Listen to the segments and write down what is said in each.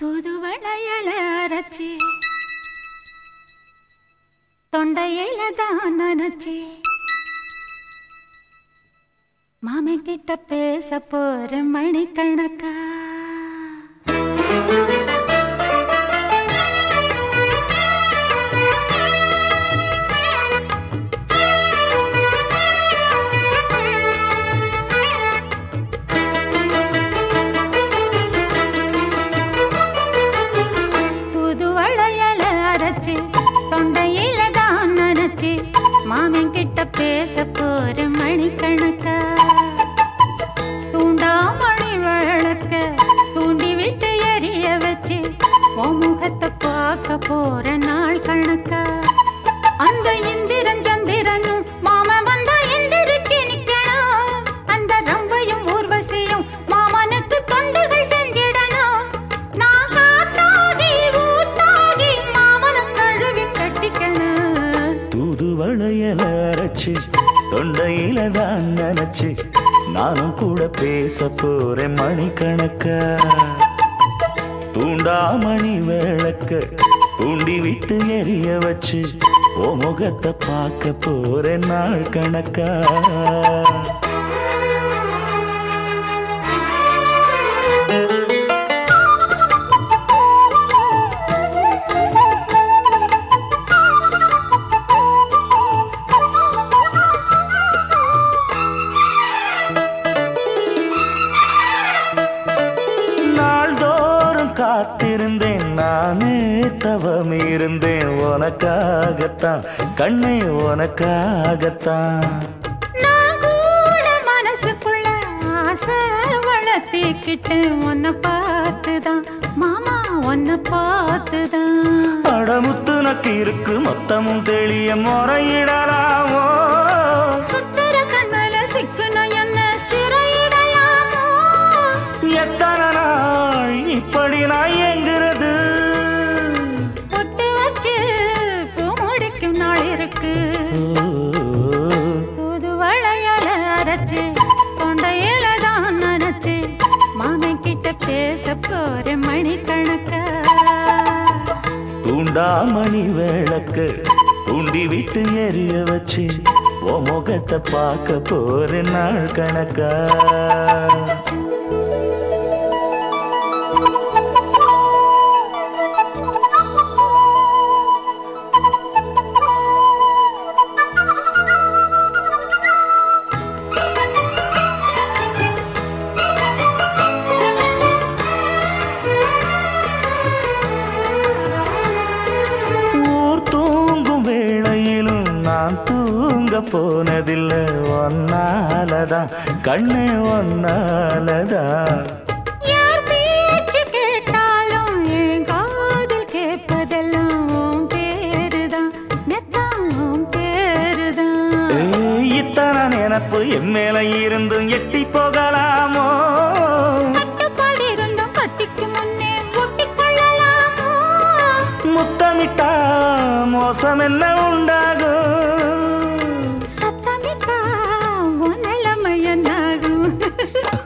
தூதுவளையல அரைச்சி தொண்டையில தான் நினைச்சி மாமன் கிட்ட பேச போற மணிக்கணக்கா. உன் முகத்தை பார்க்க போற வச்சு ஓ முகத்தை பார்க்க போற நாள் கணக்கா? உனக்காகத்தான். மனசுக்குள்ள ஆசை வளர்த்திக்கிட்டேன் உன்னை பார்த்துதான். மாமா உன்னை பார்த்துதான். அடமுத்து நக்கு இருக்கு மொத்தமும் தெளிய முறையிடலாமோ? எரிய வச்சு உன் முகத்தை பார்க்க போற நாள் கணக்கா? நான் தூங்க போனதில்லை ஒன்னாலதான். கண்ணே ஒன்னாலதான். நினப்பு என் மேல இருந்தும் எட்டி போகலாமோ? முத்தமிட்டா மோசம் என்ன உண்டாகும்?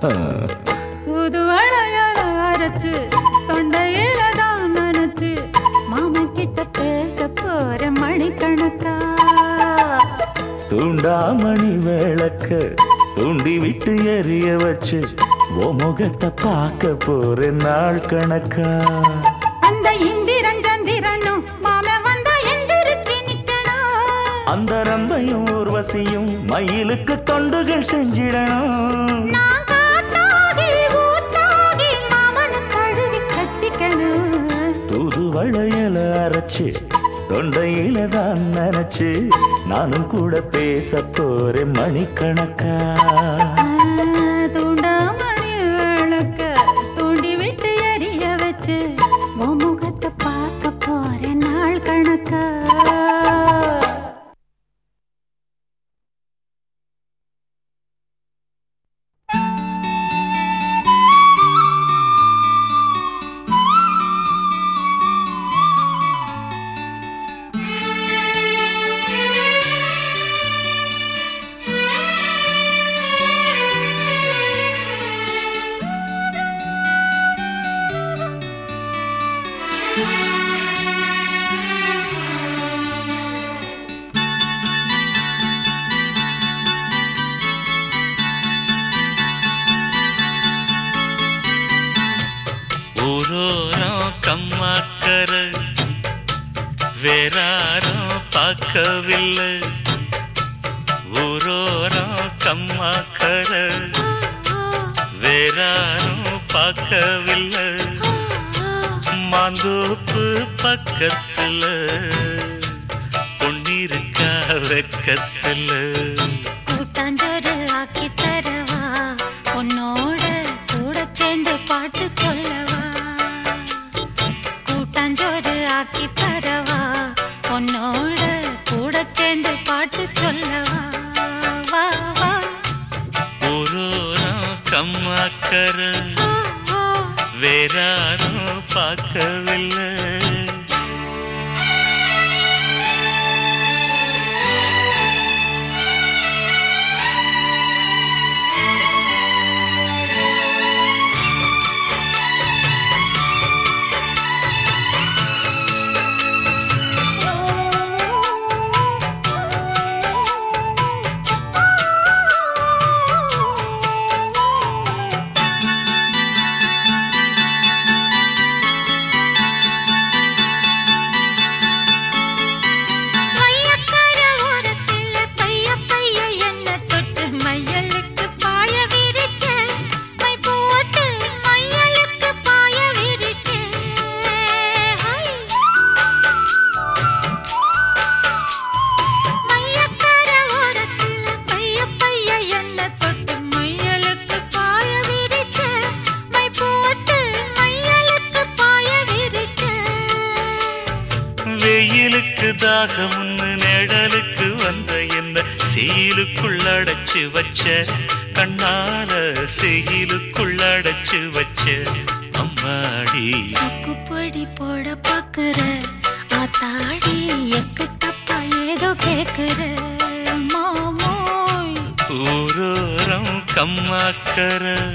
புது அழையால அரைச்சு தொண்டையில தான் நினைச்சு மாமன் கிட்ட பேச போற மணிக்கணக்கா? தூண்டாமணி விளக்க தூண்டி விட்டு எரிய வச்சு ஓ முகத்தை பார்க்க போற நாள் கணக்கா? அந்த இந்திரன் சந்திரனும் மாமன் வந்தா எந்திரிச்சு நிக்கணும். அந்த ரம்பையும் ஊர்வசியும் மயிலுக்கு தொண்டுகள் செஞ்சிடணும். நினைச்சு தொண்டையில தான் நினைச்சு நானும் கூட பேச போறேன் மணிக்கணக்கா. கம்மாக்கர வேறாரும் பார்க்கவில்லை. மாந்தோப்பு பக்கத்துல. பொன்னிருக்கா வெக்கத்துல. வெயிலுக்கு தாகமுன்னு நிழலுக்கு வந்த என்ன செயலுக்குள் அடைச்சு வச்ச? கண்ணால செயலுக்குள் அடைச்சு வச்ச? அம்மாடி. சொக்குப்பொடி போட பாக்குற. ஆத்தாடி எக்கு தப்பா ஏதோ கேக்குற. மாமோய். ஊரோரம் கம்மாக்கர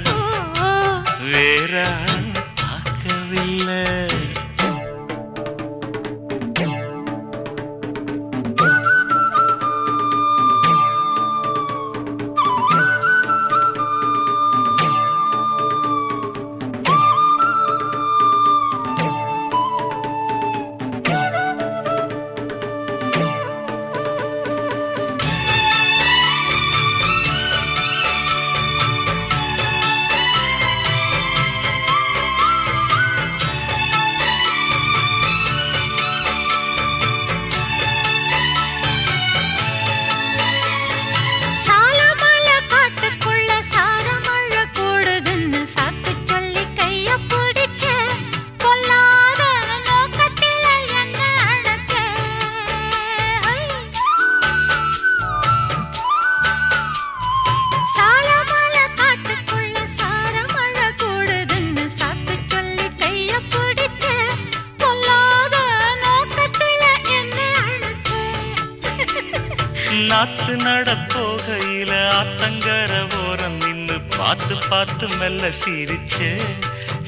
நாத்து நடப்போகையில ஆத்தங்கர ஓரம் நின்று பார்த்து பார்த்து மெல்ல சிரிச்சு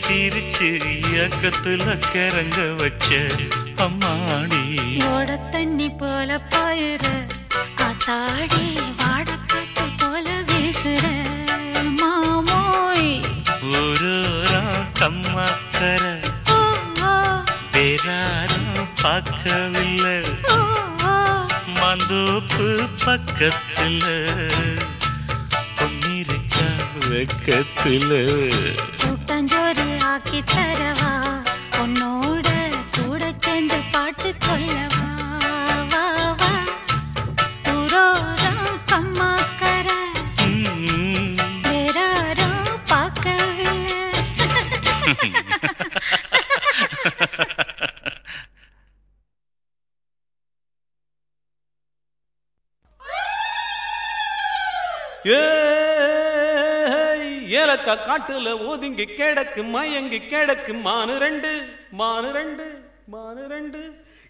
சிரிச்சு இயக்கத்துல கிறங்க வச்ச அம்மாடி. ஓட தண்ணி போல பாயுற காத்தாடி வாட பக்கத்துல பொன்னிருக்கா வெக்கத்துல. கூட்டஞ்சோறு ஆக்கி தரவா? உன்னோட கூட சேர்ந்து பாட்டு சொல்லவா? காட்டுல ஒதுங்கி கிடக்கு மயங்கி கிடக்கு மானு ரெண்டு மானு ரெண்டு மானு ரெண்டு.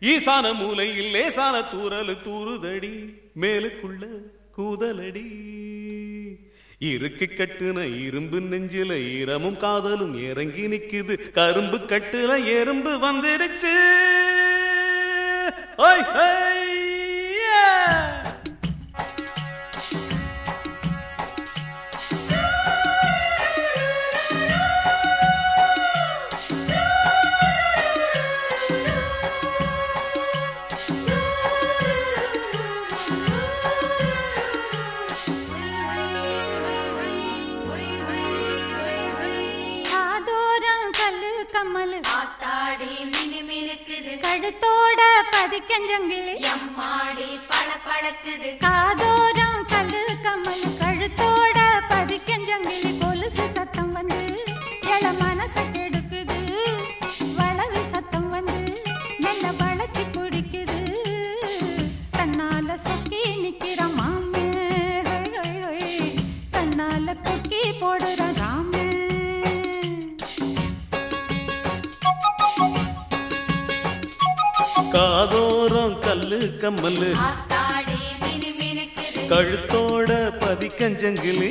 ஈசான மூலையில் லேசான தூரல் தூருதடி மேலுக்குள்ள கூதலடி. இருக்கு கட்டுன இரும்பு நெஞ்சில ஈரமும் காதலும் இறங்கி நிக்குது. கரும்பு கட்டுல எறும்பு வந்துருச்சு. ஓய் ஹை கழுத்தோட பதிக்கஞ்சங்கிலி. எம்மாடி பள பழக்குது காதோரம் கல்லு கம்மலு கழுத்தோட கம்மல்லு கழுத்தோட பதிக்கஞ்சங்கிலு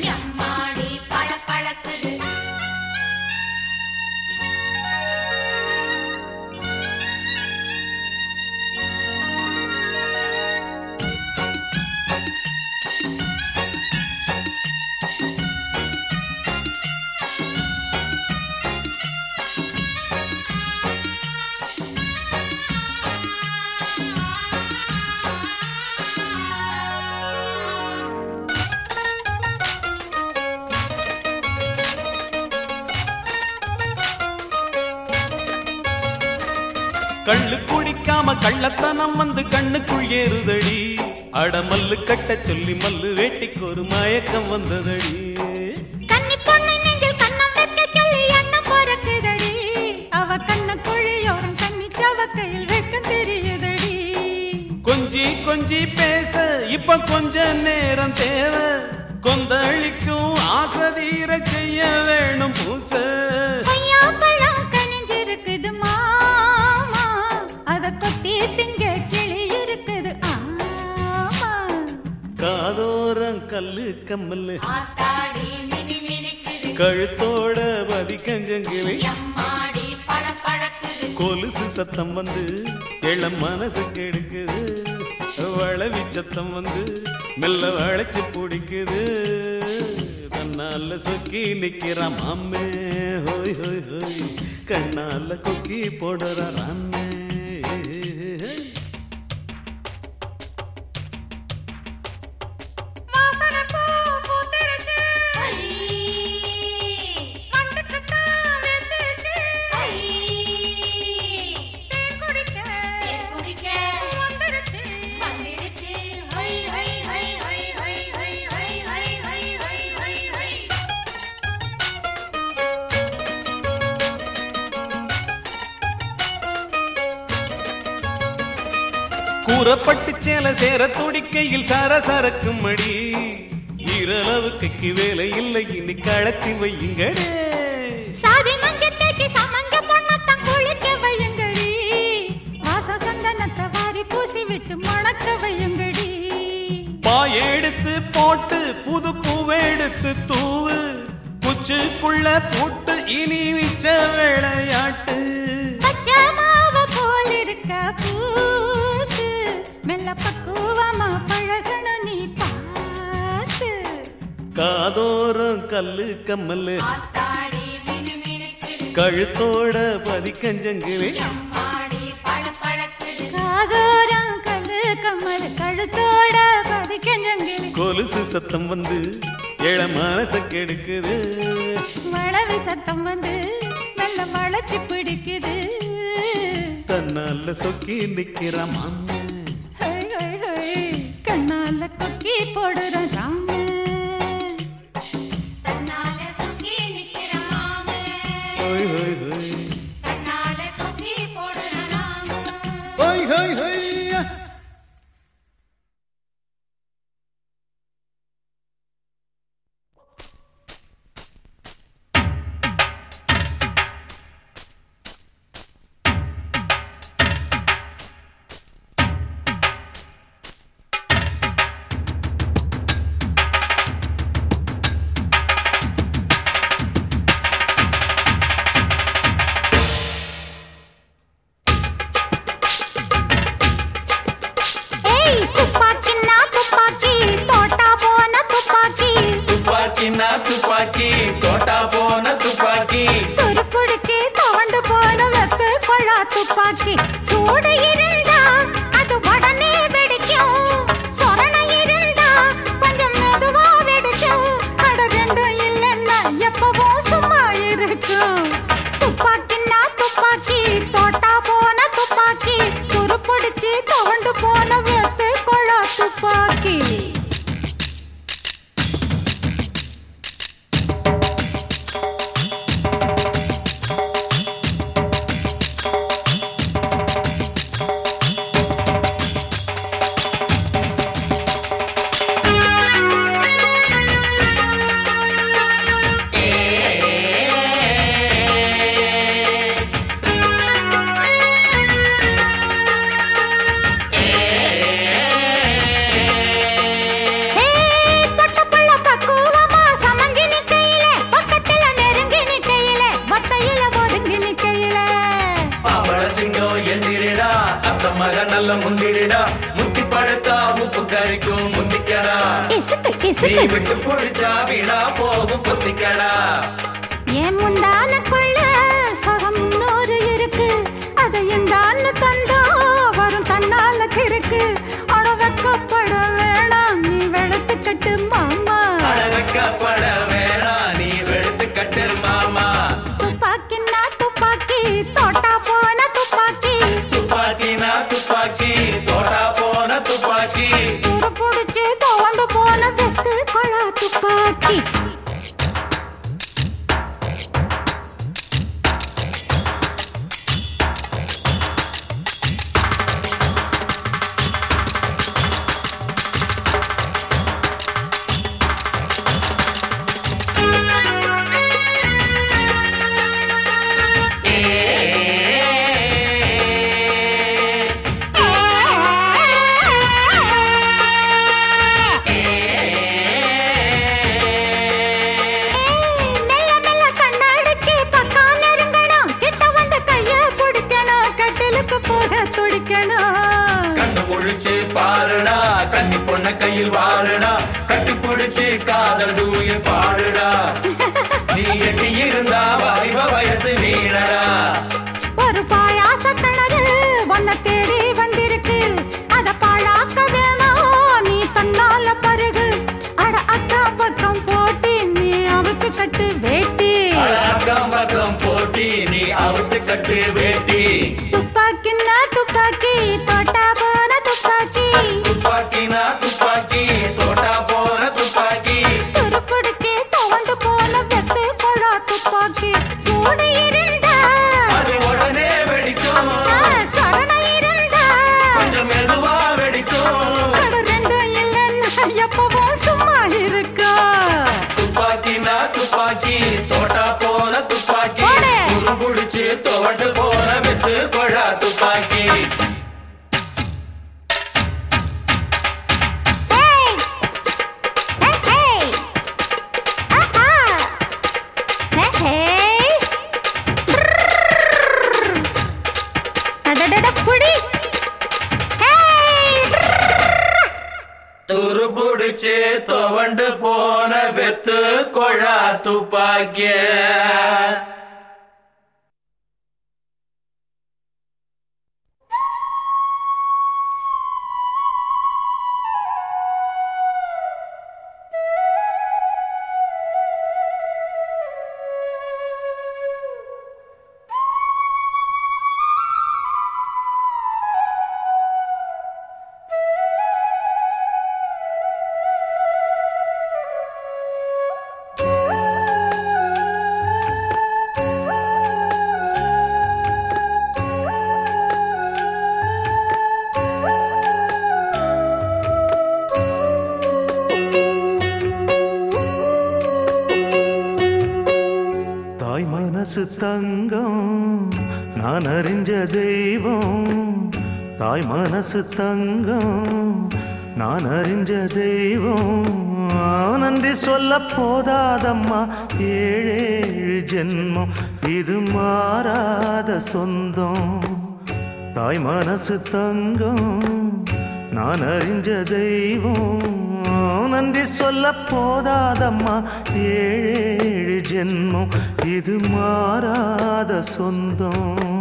கள்ளத்தனம் வந்து கண்ணுக்குள் ஏறுதடி. அட மல்லு கட்ட சொல்லி மல்லு வேட்டிக்கு ஒரு மயக்கம் வந்ததடி. கொஞ்சி கொஞ்சி பேச இப்ப கொஞ்ச நேரம் தேவை. கொந்தளிக்கும் ஆசதீர செய்ய வேணும் பூச. கல்லு கம்மல்லு. கழுத்தோட பள பழக்குது கொலுசு சத்தம் வந்து இளம் மனசு கெடுக்குது. வளவி சத்தம் வந்து மெல்ல வளைச்சு பிடிக்குது. தன்னால சொக்கி நிக்கிற மாமே. ஹோய் ஹோய் ஹோய். கண்ணால கொக்கி போடுற கூறப்பட்டு சேல சேர துடிக்கையில் சரசரக்கும் மடி இரளவுக்கு வேலை இல்லை இன்னி கழத்தி வையுங்கடே. சாதி மங்கத்தைக்கு சமங்க பொண்ணத்தான் குளிக்க வையுங்கடி. வாச சந்தனத்தை வாரி பூசி விட்டு மணக்க வையுங்கடி. பாய் எடுத்து போட்டு புது பூவெடுத்து தூவு. குச்சுக்குள்ள போட்டு இனி மிச்ச விளையாட்டு பக்குவமா பழகணும் நீ பார்த்து. காதோரம் கல்லு கம்மல்லு கழுத்தோட பதிக்கஞ்சங்கிலி காதோரம் கல்லு கம்மல் கழுத்தோட பதிக்கஞ்சங்கிலி கொலுசு சத்தம் வந்து இள மனச கெடுக்குது வளவி சத்தம் வந்து மெல்ல வளைச்சு பிடிக்குது. தன்னால சொக்கி நிக்கிற மாமா. ஹை, ஹை, ஹை, கண்ணால கொக்கி போடுற ராம தன்னால சுத்தி நிக்கிற மாமே ஹோய் ஹோய் ஹோய். தன்னால கொக்கி போடுற நாம ஹோய் ஹோய் ஹோய். கிசுக்கு விட்டு புடிச்சா வீணா போகும் புத்திக்கடா. ஏன் முந்தான கொள்ள சொகம் துவண்டு போன வெத்து கொழா துப்பாக்கி காசு கொழா துப்பாக்கி. துரு பிடிச்சு துவண்டு போன வெத்து கொழா துப்பாக்கிய மனசு தங்கம். நான் அறிஞ்ச தெய்வம். நன்றி சொல்ல போதாதம்மா. ஏழேழு ஜென்மம். இது மாறாத சொந்தம். தாய் மனசு தங்கம். நான் அறிஞ்ச தெய்வம். நன்றி சொல்ல போதாதம்மா. ஏழேழு ஜென்மம். இது மாறாத சொந்தம்.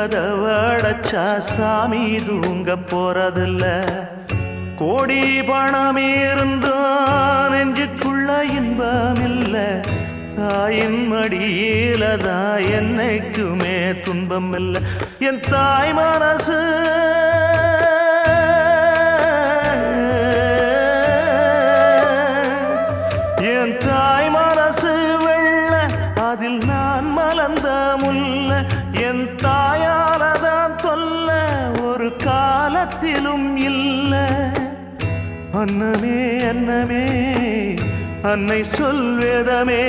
கதவடைச்சா சாமி தூங்க போறதில்ல. கோடி பணம் இருந்தும் நெஞ்சுக்குள்ள இன்பம் இல்ல தாயின் மடியில தான் என்னைக்குமே துன்பம் இல்லை என் தாய் மனசு அன்னமே அன்னமே. அன்னை சொல்வேதமே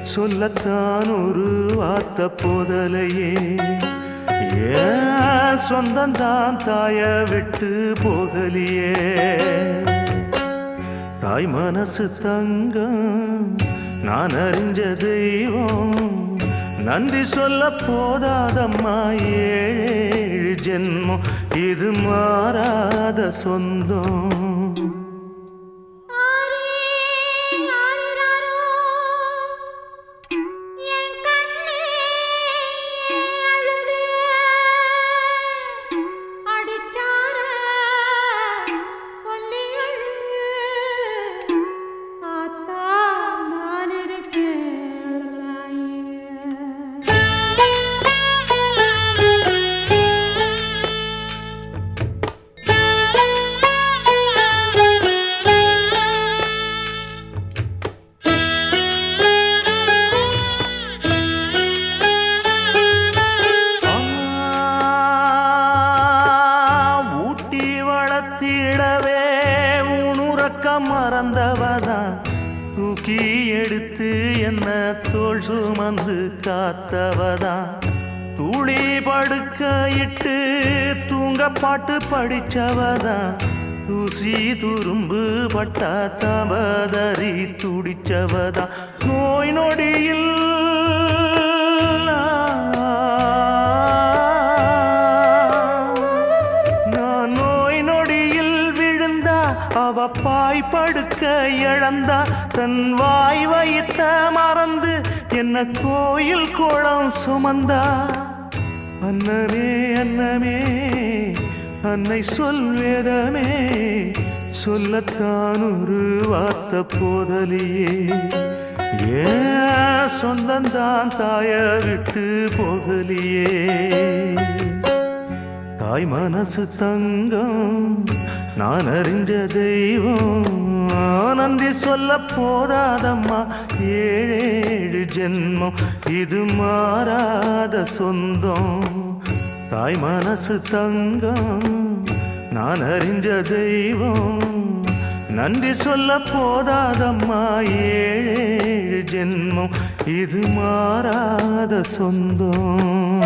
சொல்லத்தான் ஒரு வார்த்த போதலையே. சொந்தந்தான் தாய விட்டு போகலியே. தாய் மனசு தங்கம் நான் அறிஞ்ச தெய்வம். நன்றி சொல்ல போதாதம்மா ஏழு ஜென்மம். இது மாறாத சொந்தம். துடிச்சவதான் நோய் நொடியில் நான் நோய் நொடியில் விழுந்தா அவ பாய் படுக்க இழந்தா தன் வாய் வைத்த மறந்து என்ன கோயில் கோளம் சுமந்தா? அன்னமே அன்னமே அன்னை சொல்வேதமே சொல்லத்தான் ஒரு வார்த்தை போதலியே. ஏன் சொந்தந்தான் தாய விட்டு போகலியே தாய் மனசு தங்கம் நான் அறிஞ்ச தெய்வம். நன்றி சொல்ல போதாதம்மா ஏழேழு ஜென்மம். இது மாறாத சொந்தம். தாய் மனசு தங்கம் நான் அறிஞ்ச தெய்வம். நன்றி சொல்ல போதாதம்மா ஏழு ஜென்மம். இது மாறாத சொந்தம்.